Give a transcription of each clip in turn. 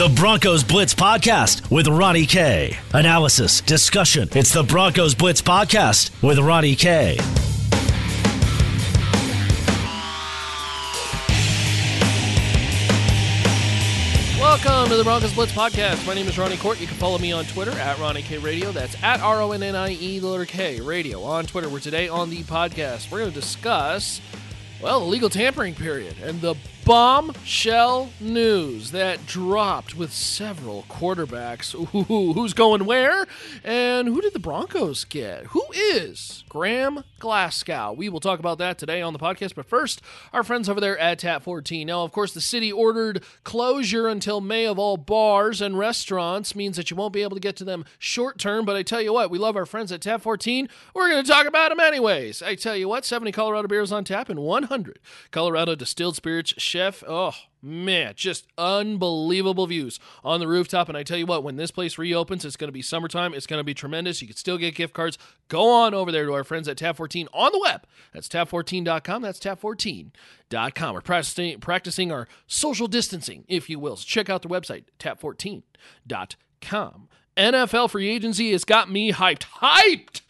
The Broncos Blitz Podcast with Ronnie K. Analysis, discussion. It's the Broncos Blitz Podcast with Ronnie K. Welcome to the Broncos Blitz Podcast. My name is Ronnie Kohrt. You can follow me on Twitter at Ronnie K Radio. That's at R O N N I E the letter K Radio on Twitter. We're today on the podcast. We're going to discuss, well, the legal tampering period and the bombshell news that dropped with several quarterbacks. Ooh, who's going where? And who did the Broncos get? Who is Graham Glasgow? We will talk about that today on the podcast. But first, our friends over there at Tap 14. Now, of course, the city ordered closure until May of all bars and restaurants, means that you won't be able to get to them short term. But I tell you what, we love our friends at Tap 14. We're going to talk about them anyways. I tell you what, 70 Colorado beers on tap and 100 Colorado distilled spirits. Oh, man, just unbelievable views on the rooftop. And I tell you what, when this place reopens, it's going to be summertime. It's going to be tremendous. You can still get gift cards. Go on over there to our friends at Tap 14 on the web. That's tap14.com. That's tap14.com. We're practicing, practicing our social distancing, if you will. So check out the website, tap14.com. NFL free agency has got me hyped. Hyped!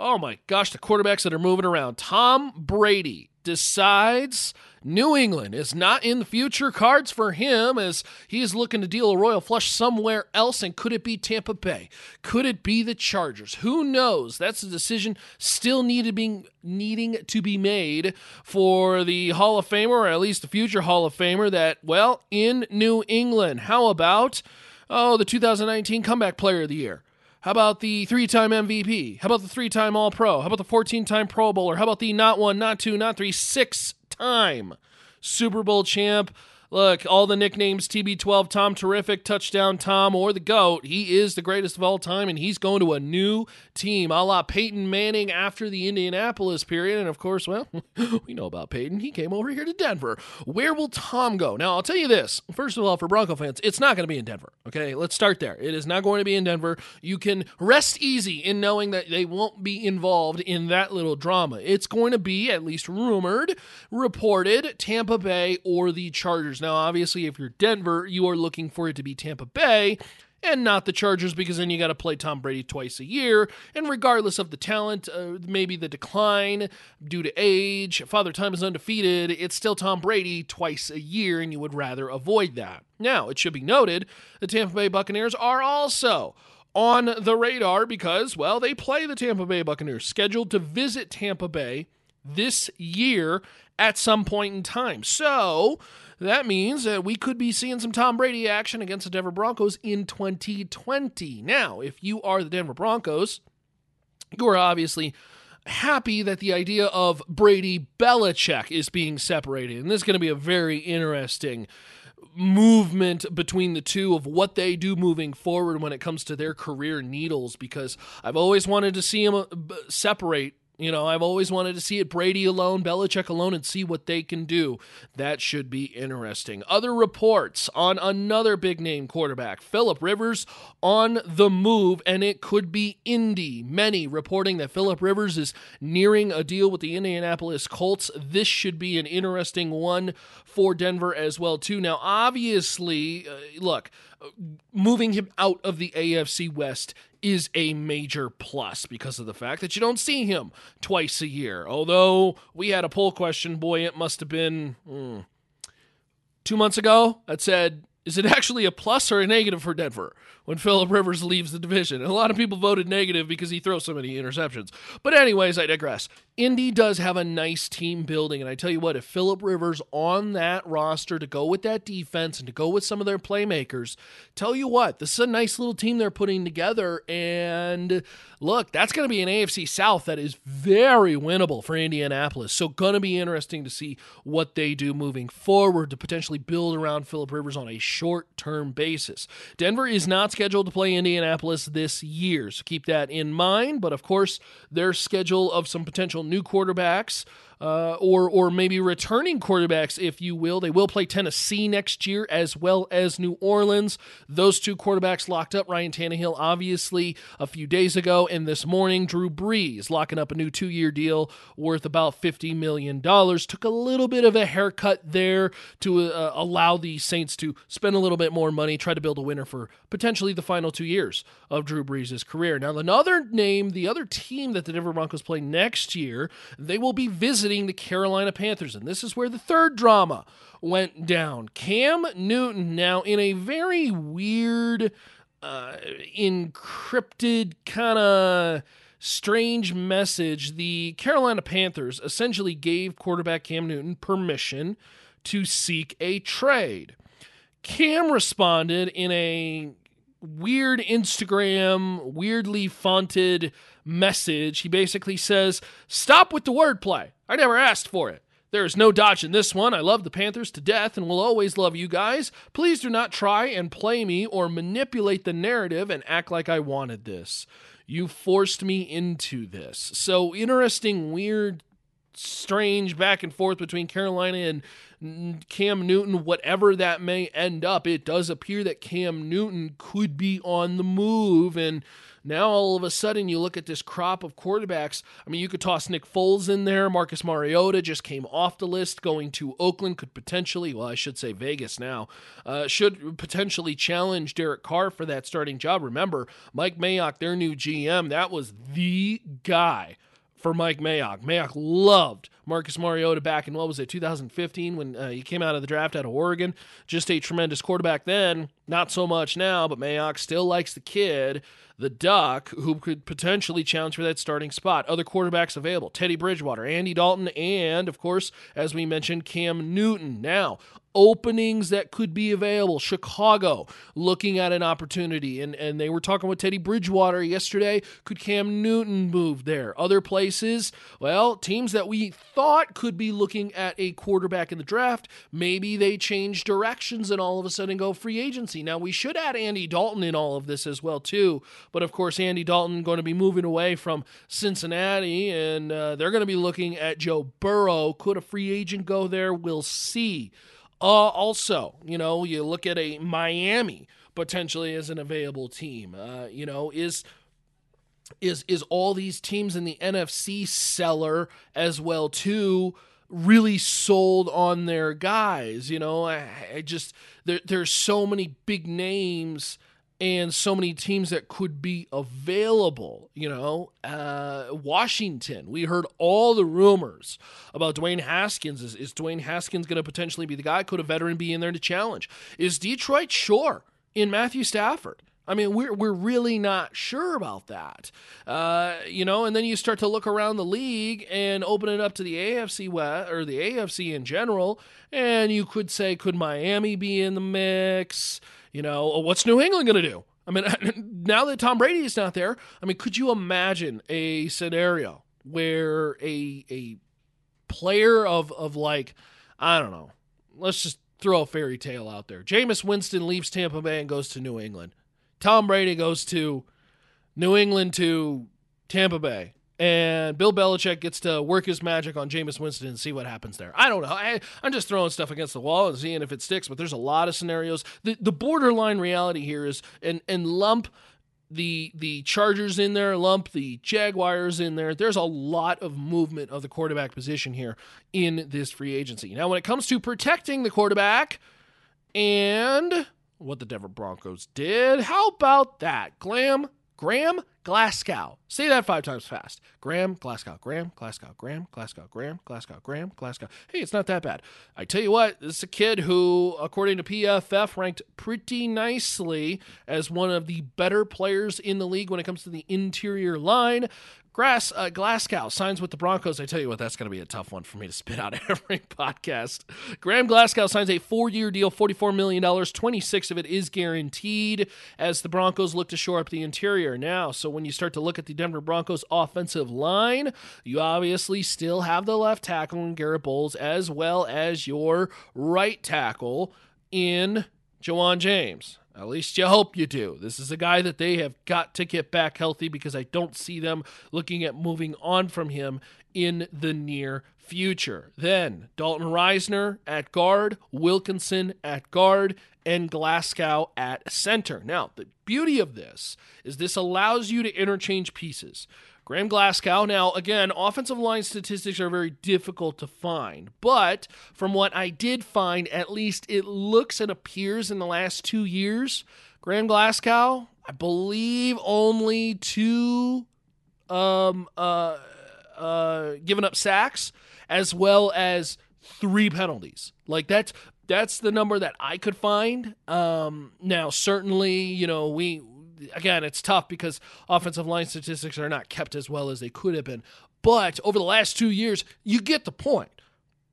Oh my gosh, the quarterbacks that are moving around. Tom Brady decides New England is not in the future cards for him as he's looking to deal a royal flush somewhere else. And could it be Tampa Bay? Could it be the Chargers? Who knows? That's a decision still needed being needing to be made for the Hall of Famer, or at least the future Hall of Famer. That well in New England. How about oh the 2019 Comeback Player of the Year? How about the three time MVP? How about the three time All Pro? How about the 14 time Pro Bowler? How about the not one, not two, not three, six time Super Bowl champ? Look, all the nicknames TB12, Tom Terrific, Touchdown Tom, or the GOAT. He is the greatest of all time, and he's going to a new team, a la Peyton Manning after the Indianapolis period. And of course, well, we know about Peyton. He came over here to Denver. Where will Tom go? Now, I'll tell you this. First of all, for Bronco fans, it's not going to be in Denver. Okay, let's start there. It is not going to be in Denver. You can rest easy in knowing that they won't be involved in that little drama. It's going to be, at least rumored, reported, Tampa Bay or the Chargers. Now, obviously, if you're Denver, you are looking for it to be Tampa Bay and not the Chargers because then you got to play Tom Brady twice a year. And regardless of the talent, uh, maybe the decline due to age, Father Time is undefeated, it's still Tom Brady twice a year, and you would rather avoid that. Now, it should be noted the Tampa Bay Buccaneers are also on the radar because, well, they play the Tampa Bay Buccaneers, scheduled to visit Tampa Bay this year at some point in time. So, that means that we could be seeing some Tom Brady action against the Denver Broncos in 2020. Now, if you are the Denver Broncos, you are obviously happy that the idea of Brady Belichick is being separated. And this is going to be a very interesting movement between the two of what they do moving forward when it comes to their career needles because I've always wanted to see them uh, separate you know, I've always wanted to see it Brady alone, Belichick alone, and see what they can do. That should be interesting. Other reports on another big name quarterback, Philip Rivers, on the move, and it could be Indy. Many reporting that Philip Rivers is nearing a deal with the Indianapolis Colts. This should be an interesting one for Denver as well, too. Now, obviously, uh, look, moving him out of the AFC West is a major plus because of the fact that you don't see him twice a year. Although we had a poll question, boy, it must have been hmm, two months ago that said, is it actually a plus or a negative for Denver? when Philip Rivers leaves the division. And a lot of people voted negative because he throws so many interceptions. But, anyways, I digress. Indy does have a nice team building. And I tell you what, if Philip Rivers on that roster to go with that defense and to go with some of their playmakers, tell you what, this is a nice little team they're putting together. And look, that's going to be an AFC South that is very winnable for Indianapolis. So, going to be interesting to see what they do moving forward to potentially build around Philip Rivers on a short term basis. Denver is not scheduled to play Indianapolis this year, so keep that in mind. But of course, their schedule of some potential new quarterbacks uh, or or maybe returning quarterbacks, if you will. They will play Tennessee next year as well as New Orleans. Those two quarterbacks locked up. Ryan Tannehill, obviously, a few days ago, and this morning, Drew Brees locking up a new two-year deal worth about fifty million dollars. Took a little bit of a haircut there to uh, allow the Saints to spend a little bit more money, try to build a winner for potentially the final two years of Drew Brees' career. Now, another name, the other team that the Denver Broncos play next year, they will be visiting visiting the Carolina Panthers. And this is where the third drama went down. Cam Newton, now in a very weird, uh, encrypted kind of strange message, the Carolina Panthers essentially gave quarterback Cam Newton permission to seek a trade. Cam responded in a weird Instagram, weirdly fonted message. He basically says, Stop with the wordplay. I never asked for it. There is no dodging this one. I love the Panthers to death and will always love you guys. Please do not try and play me or manipulate the narrative and act like I wanted this. You forced me into this. So interesting, weird, strange back and forth between Carolina and Cam Newton, whatever that may end up. It does appear that Cam Newton could be on the move and now all of a sudden you look at this crop of quarterbacks. I mean, you could toss Nick Foles in there. Marcus Mariota just came off the list, going to Oakland. Could potentially, well, I should say Vegas now, uh, should potentially challenge Derek Carr for that starting job. Remember, Mike Mayock, their new GM, that was the guy for Mike Mayock. Mayock loved Marcus Mariota back in what was it, 2015 when uh, he came out of the draft out of Oregon. Just a tremendous quarterback then, not so much now, but Mayock still likes the kid the Duck, who could potentially challenge for that starting spot. Other quarterbacks available Teddy Bridgewater, Andy Dalton, and, of course, as we mentioned, Cam Newton. Now, openings that could be available. Chicago looking at an opportunity, and, and they were talking with Teddy Bridgewater yesterday. Could Cam Newton move there? Other places, well, teams that we thought could be looking at a quarterback in the draft, maybe they change directions and all of a sudden go free agency. Now, we should add Andy Dalton in all of this as well, too. But of course, Andy Dalton going to be moving away from Cincinnati, and uh, they're going to be looking at Joe Burrow. Could a free agent go there? We'll see. Uh, also, you know, you look at a Miami potentially as an available team. Uh, you know, is is is all these teams in the NFC seller as well too really sold on their guys? You know, I, I just there there's so many big names and so many teams that could be available. You know, uh, Washington. We heard all the rumors about Dwayne Haskins. Is, is Dwayne Haskins going to potentially be the guy? Could a veteran be in there to challenge? Is Detroit sure in Matthew Stafford? I mean, we're we're really not sure about that, uh, you know. And then you start to look around the league and open it up to the AFC West or the AFC in general, and you could say, could Miami be in the mix? You know, what's New England going to do? I mean, now that Tom Brady is not there, I mean, could you imagine a scenario where a a player of of like I don't know, let's just throw a fairy tale out there. Jameis Winston leaves Tampa Bay and goes to New England. Tom Brady goes to New England to Tampa Bay and Bill Belichick gets to work his magic on Jameis Winston and see what happens there. I don't know. I, am just throwing stuff against the wall and seeing if it sticks, but there's a lot of scenarios. The, the borderline reality here is, and, and lump the the Chargers in there, lump the Jaguars in there. There's a lot of movement of the quarterback position here in this free agency. Now, when it comes to protecting the quarterback and what the Denver Broncos did, how about that? Glam Graham Glasgow. Say that five times fast. Graham Glasgow. Graham Glasgow. Graham Glasgow. Graham Glasgow. Graham Glasgow. Hey, it's not that bad. I tell you what, this is a kid who, according to PFF, ranked pretty nicely as one of the better players in the league when it comes to the interior line. Grass uh, Glasgow signs with the Broncos. I tell you what, that's going to be a tough one for me to spit out every podcast. Graham Glasgow signs a four-year deal, forty-four million dollars. Twenty-six of it is guaranteed as the Broncos look to shore up the interior now. So when you start to look at the Denver Broncos offensive line, you obviously still have the left tackle in Garett Bolles as well as your right tackle in Ja'Wuan James. At least you hope you do. This is a guy that they have got to get back healthy because I don't see them looking at moving on from him in the near future. Then Dalton Risner at guard, Wilkinson at guard, and Glasgow at center. Now, the beauty of this is this allows you to interchange pieces. Graham Glasgow. Now, again, offensive line statistics are very difficult to find, but from what I did find, at least it looks and appears in the last two years, Graham Glasgow, I believe only two um, uh, uh, giving up sacks as well as three penalties. Like that's that's the number that I could find. Um, now, certainly, you know, we again, it's tough because offensive line statistics are not kept as well as they could have been. But over the last two years, you get the point.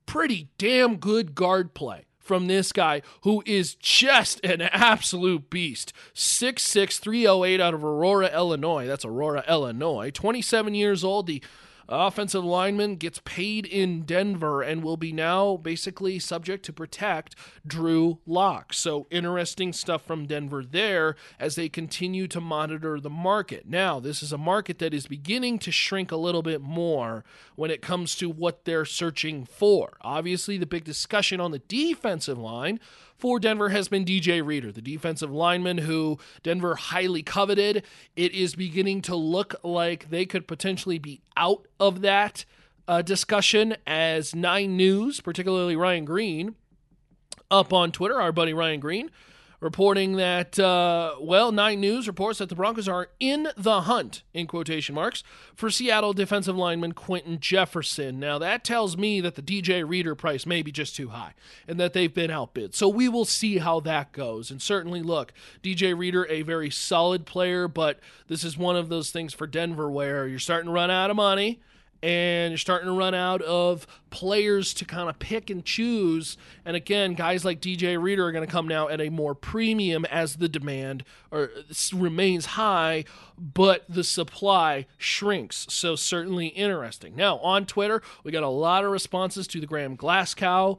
Pretty damn good guard play from this guy who is just an absolute beast. 6'6, 308 out of Aurora, Illinois. That's Aurora, Illinois. 27 years old. The offensive lineman gets paid in Denver and will be now basically subject to protect Drew Lock. So interesting stuff from Denver there as they continue to monitor the market. Now, this is a market that is beginning to shrink a little bit more when it comes to what they're searching for. Obviously, the big discussion on the defensive line for Denver has been DJ Reader, the defensive lineman who Denver highly coveted. It is beginning to look like they could potentially be out of that uh, discussion as Nine News, particularly Ryan Green, up on Twitter, our buddy Ryan Green, reporting that, uh, well, Nine News reports that the Broncos are in the hunt, in quotation marks, for Seattle defensive lineman Quinton Jefferson. Now, that tells me that the DJ Reader price may be just too high and that they've been outbid. So we will see how that goes. And certainly, look, DJ Reader, a very solid player, but this is one of those things for Denver where you're starting to run out of money and you're starting to run out of players to kind of pick and choose. And again, guys like DJ Reader are going to come now at a more premium as the demand or remains high, but the supply shrinks. So certainly interesting. Now on Twitter, we got a lot of responses to the Graham Glasgow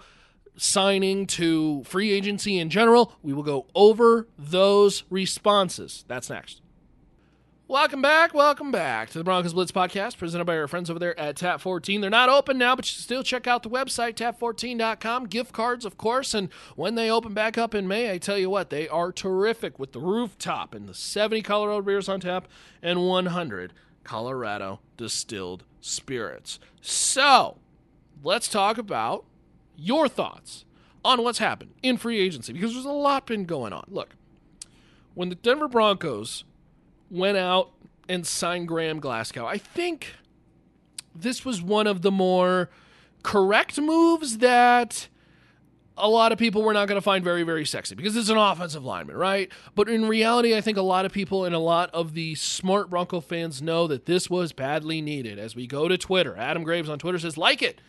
signing to free agency in general. We will go over those responses. That's next. Welcome back, welcome back to the Broncos Blitz podcast presented by our friends over there at Tap 14. They're not open now, but you still check out the website, tap14.com. Gift cards, of course, and when they open back up in May, I tell you what, they are terrific with the rooftop and the 70 Colorado beers on tap and 100 Colorado distilled spirits. So, let's talk about your thoughts on what's happened in free agency because there's a lot been going on. Look, when the Denver Broncos went out and signed Graham Glasgow. I think this was one of the more correct moves that a lot of people were not going to find very, very sexy because it's an offensive lineman, right? But in reality, I think a lot of people and a lot of the smart Bronco fans know that this was badly needed. As we go to Twitter, Adam Graves on Twitter says, like it.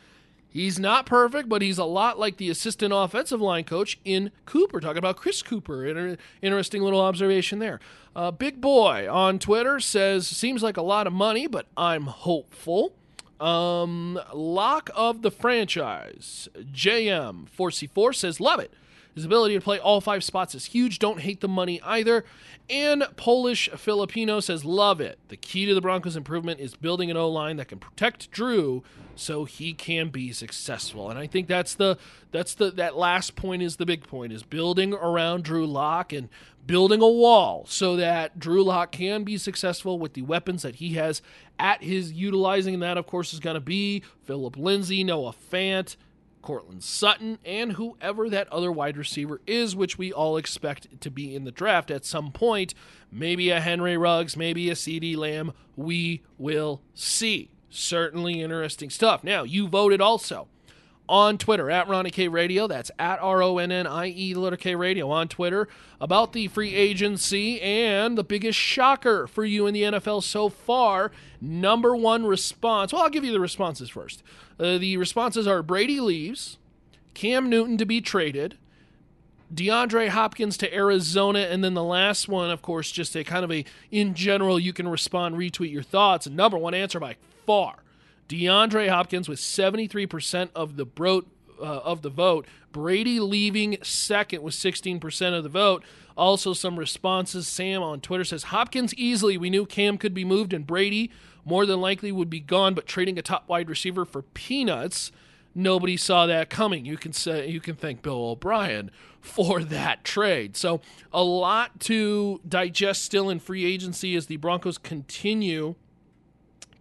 He's not perfect, but he's a lot like the assistant offensive line coach in Kuper. Talking about Chris Kuper. Inter- interesting little observation there. Uh, Big Boy on Twitter says, seems like a lot of money, but I'm hopeful. Um, lock of the franchise. JM4C4 says, love it. His ability to play all five spots is huge. Don't hate the money either. And Polish Filipino says, Love it. The key to the Broncos' improvement is building an O line that can protect Drew so he can be successful. And I think that's the that's the that last point is the big point is building around Drew Lock and building a wall so that Drew Lock can be successful with the weapons that he has at his utilizing. And that of course is gonna be Philip Lindsay, Noah Fant, Courtland Sutton, and whoever that other wide receiver is, which we all expect to be in the draft at some point. Maybe a Henry Ruggs, maybe a CeeDee Lamb. We will see. Certainly interesting stuff. Now, you voted also on Twitter at Ronnie K Radio. That's at R O N N I E letter K Radio on Twitter about the free agency and the biggest shocker for you in the NFL so far. Number one response. Well, I'll give you the responses first. Uh, the responses are Brady leaves, Cam Newton to be traded, DeAndre Hopkins to Arizona, and then the last one, of course, just a kind of a in general, you can respond, retweet your thoughts. number one answer by far DeAndre Hopkins with 73% of the uh, of the vote. Brady leaving second with 16% of the vote. Also, some responses. Sam on Twitter says Hopkins easily. We knew Cam could be moved, and Brady more than likely would be gone, but trading a top wide receiver for peanuts nobody saw that coming. You can say you can thank Bill O'Brien for that trade. So a lot to digest still in free agency as the Broncos continue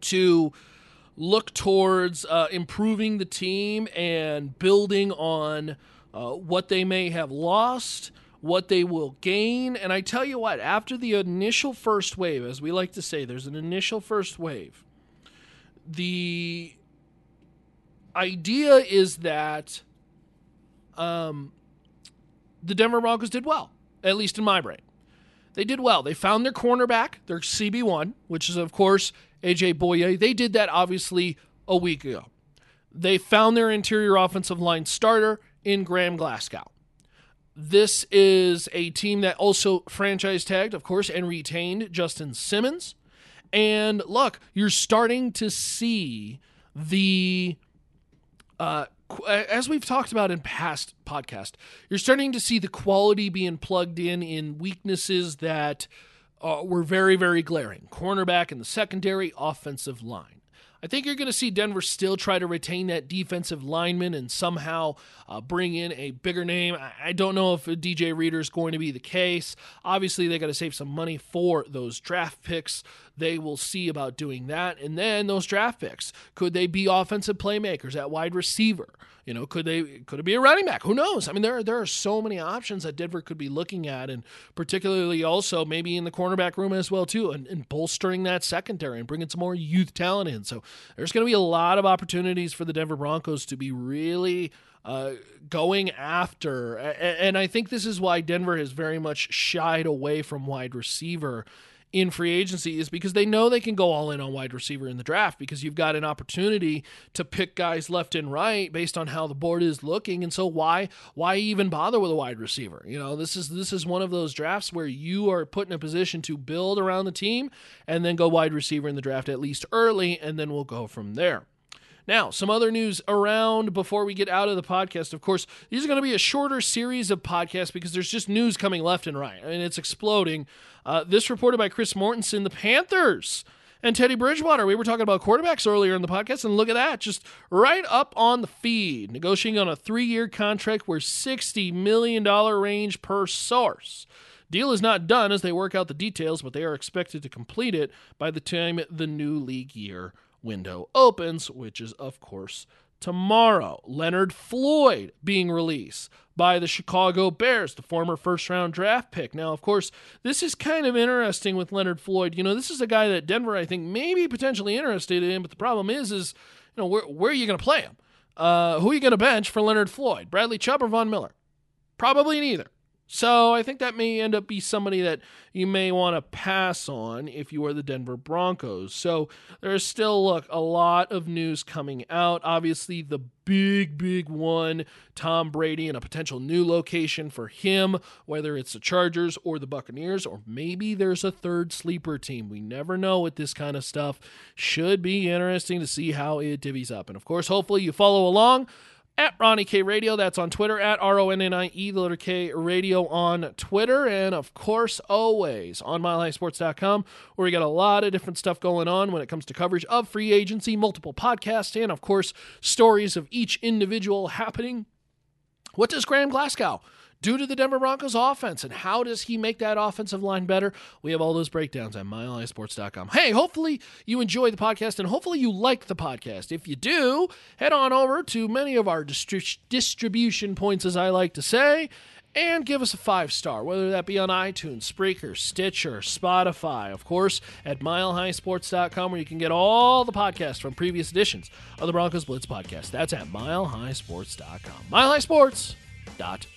to look towards uh, improving the team and building on uh, what they may have lost, what they will gain. And I tell you what, after the initial first wave, as we like to say, there's an initial first wave. The idea is that um, the Denver Broncos did well, at least in my brain. They did well. They found their cornerback, their CB1, which is, of course, AJ Bouye. They did that obviously a week ago. They found their interior offensive line starter in Graham Glasgow. This is a team that also franchise tagged, of course, and retained Justin Simmons. And look, you're starting to see the uh, as we've talked about in past podcast, you're starting to see the quality being plugged in in weaknesses that uh, were very, very glaring. Cornerback in the secondary, offensive line. I think you're going to see Denver still try to retain that defensive lineman and somehow uh, bring in a bigger name. I don't know if DJ Reader is going to be the case. Obviously, they got to save some money for those draft picks. They will see about doing that. And then those draft picks could they be offensive playmakers at wide receiver? You know, could they could it be a running back? Who knows? I mean, there there are so many options that Denver could be looking at, and particularly also maybe in the cornerback room as well too, and, and bolstering that secondary and bringing some more youth talent in. So there's going to be a lot of opportunities for the Denver Broncos to be really. Uh, going after, and I think this is why Denver has very much shied away from wide receiver in free agency is because they know they can go all in on wide receiver in the draft because you've got an opportunity to pick guys left and right based on how the board is looking. And so why why even bother with a wide receiver? You know this is this is one of those drafts where you are put in a position to build around the team and then go wide receiver in the draft at least early and then we'll go from there now, some other news around before we get out of the podcast. Of course, these are going to be a shorter series of podcasts because there's just news coming left and right. I mean, it's exploding. Uh, this reported by Chris Mortensen, the Panthers and Teddy Bridgewater. We were talking about quarterbacks earlier in the podcast, and look at that, just right up on the feed, negotiating on a three-year contract where $60 million range per source. Deal is not done as they work out the details, but they are expected to complete it by the time the new league year window opens, which is, of course, tomorrow. Leonard Floyd being released by the Chicago Bears, the former first round draft pick. Now, of course, this is kind of interesting with Leonard Floyd. You know, this is a guy that Denver, I think, may be potentially interested in, but the problem is, is, you know, where, where are you going to play him? Uh, who are you going to bench for Leonard Floyd? Bradley Chubb or Von Miller? Probably neither. So I think that may end up be somebody that you may want to pass on if you are the Denver Broncos. So there's still look a lot of news coming out. Obviously, the big big one, Tom Brady and a potential new location for him, whether it's the Chargers or the Buccaneers or maybe there's a third sleeper team. We never know with this kind of stuff. Should be interesting to see how it divvies up. And of course, hopefully you follow along at Ronnie K Radio. That's on Twitter at R O N N I E, the letter K Radio on Twitter. And of course, always on milehighsports.com, where we got a lot of different stuff going on when it comes to coverage of free agency, multiple podcasts, and of course, stories of each individual happening. What does Graham Glasgow? Due to the Denver Broncos offense. And how does he make that offensive line better? We have all those breakdowns at milehighsports.com. Hey, hopefully you enjoy the podcast and hopefully you like the podcast. If you do, head on over to many of our distri- distribution points, as I like to say and give us a five star, whether that be on iTunes, Spreaker, Stitcher, Spotify, of course, at milehighsports.com, where you can get all the podcasts from previous editions of the Broncos Blitz podcast. That's at milehighsports.com. milehighsports.com.